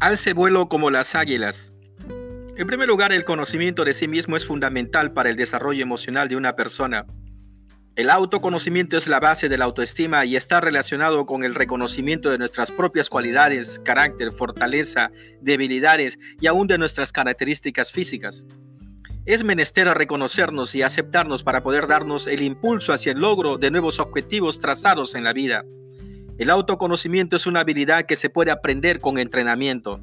Alce vuelo como las águilas. En primer lugar, el conocimiento de sí mismo es fundamental para el desarrollo emocional de una persona. El autoconocimiento es la base de la autoestima y está relacionado con el reconocimiento de nuestras propias cualidades, carácter, fortaleza, debilidades y aún de nuestras características físicas. Es menester reconocernos y aceptarnos para poder darnos el impulso hacia el logro de nuevos objetivos trazados en la vida. El autoconocimiento es una habilidad que se puede aprender con entrenamiento.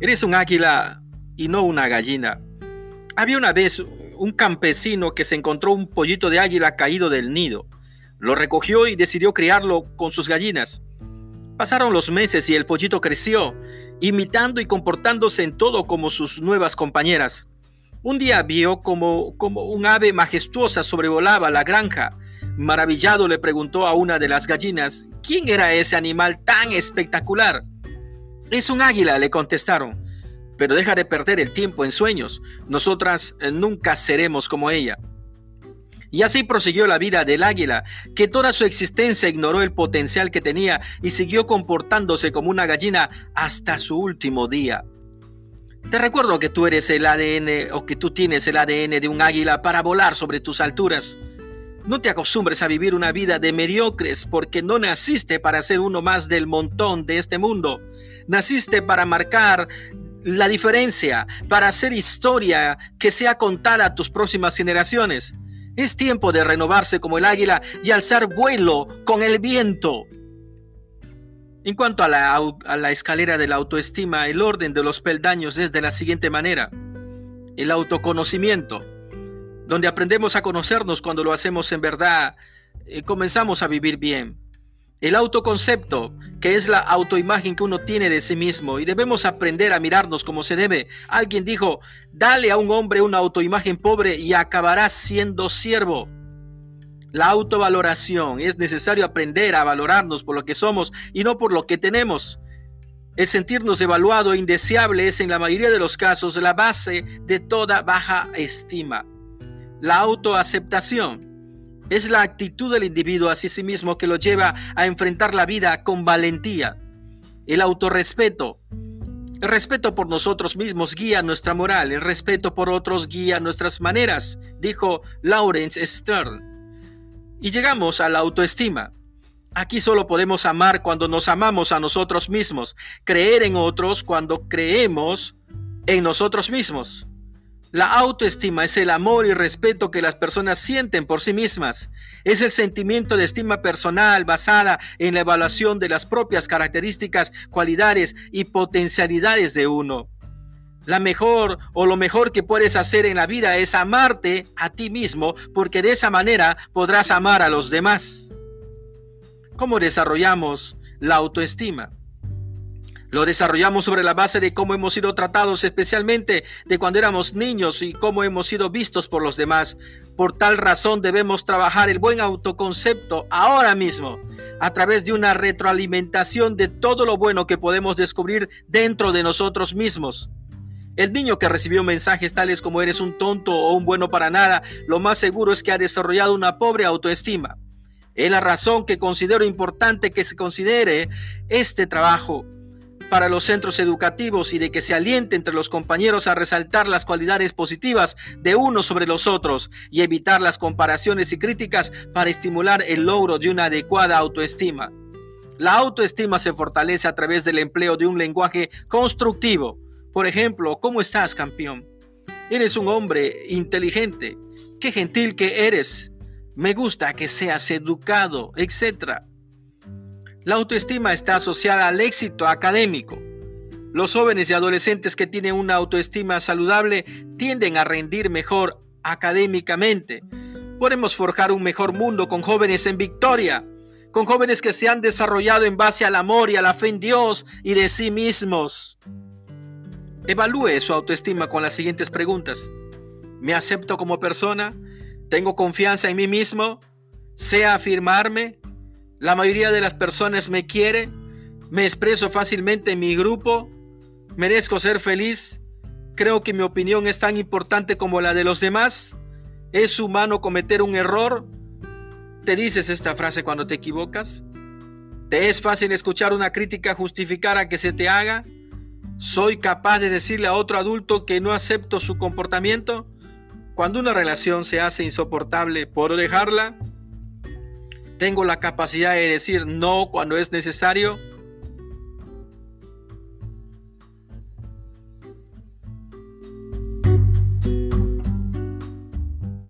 Eres un águila y no una gallina. Había una vez un campesino que se encontró un pollito de águila caído del nido. Lo recogió y decidió criarlo con sus gallinas. Pasaron los meses y el pollito creció, imitando y comportándose en todo como sus nuevas compañeras. Un día vio como, como un ave majestuosa sobrevolaba la granja Maravillado le preguntó a una de las gallinas, ¿quién era ese animal tan espectacular? Es un águila, le contestaron. Pero deja de perder el tiempo en sueños. Nosotras eh, nunca seremos como ella. Y así prosiguió la vida del águila, que toda su existencia ignoró el potencial que tenía y siguió comportándose como una gallina hasta su último día. Te recuerdo que tú eres el ADN o que tú tienes el ADN de un águila para volar sobre tus alturas. No te acostumbres a vivir una vida de mediocres porque no naciste para ser uno más del montón de este mundo. Naciste para marcar la diferencia, para hacer historia que sea contada a tus próximas generaciones. Es tiempo de renovarse como el águila y alzar vuelo con el viento. En cuanto a la, escalera de la autoestima, el orden de los peldaños es de la siguiente manera. El autoconocimiento, donde aprendemos a conocernos cuando lo hacemos en verdad, eh, comenzamos a vivir bien. El autoconcepto, que es la autoimagen que uno tiene de sí mismo y debemos aprender a mirarnos como se debe. Alguien dijo, dale a un hombre una autoimagen pobre y acabará siendo siervo. La autovaloración, es necesario aprender a valorarnos por lo que somos y no por lo que tenemos. El sentirnos evaluado e indeseable es en la mayoría de los casos la base de toda baja estima. La autoaceptación es la actitud del individuo hacia sí mismo que lo lleva a enfrentar la vida con valentía. El autorrespeto. El respeto por nosotros mismos guía nuestra moral, el respeto por otros guía nuestras maneras, dijo Lawrence Stern. Y llegamos a la autoestima. Aquí solo podemos amar cuando nos amamos a nosotros mismos, creer en otros cuando creemos en nosotros mismos. La autoestima es el amor y respeto que las personas sienten por sí mismas. Es el sentimiento de estima personal basada en la evaluación de las propias características, cualidades y potencialidades de uno. La mejor o lo mejor que puedes hacer en la vida es amarte a ti mismo porque de esa manera podrás amar a los demás. ¿Cómo desarrollamos la autoestima? Lo desarrollamos sobre la base de cómo hemos sido tratados, especialmente de cuando éramos niños y cómo hemos sido vistos por los demás. Por tal razón debemos trabajar el buen autoconcepto ahora mismo, a través de una retroalimentación de todo lo bueno que podemos descubrir dentro de nosotros mismos. El niño que recibió mensajes tales como eres un tonto o un bueno para nada, lo más seguro es que ha desarrollado una pobre autoestima. Es la razón que considero importante que se considere este trabajo para los centros educativos y de que se aliente entre los compañeros a resaltar las cualidades positivas de unos sobre los otros y evitar las comparaciones y críticas para estimular el logro de una adecuada autoestima. La autoestima se fortalece a través del empleo de un lenguaje constructivo. Por ejemplo, ¿cómo estás, campeón? Eres un hombre inteligente. Qué gentil que eres. Me gusta que seas educado, etc. La autoestima está asociada al éxito académico. Los jóvenes y adolescentes que tienen una autoestima saludable tienden a rendir mejor académicamente. Podemos forjar un mejor mundo con jóvenes en victoria, con jóvenes que se han desarrollado en base al amor y a la fe en Dios y de sí mismos. Evalúe su autoestima con las siguientes preguntas. ¿Me acepto como persona? ¿Tengo confianza en mí mismo? ¿Sé afirmarme? La mayoría de las personas me quiere, me expreso fácilmente en mi grupo, merezco ser feliz, creo que mi opinión es tan importante como la de los demás, es humano cometer un error. ¿Te dices esta frase cuando te equivocas? ¿Te es fácil escuchar una crítica justificar a que se te haga? ¿Soy capaz de decirle a otro adulto que no acepto su comportamiento? Cuando una relación se hace insoportable, ¿puedo dejarla? ¿Tengo la capacidad de decir no cuando es necesario?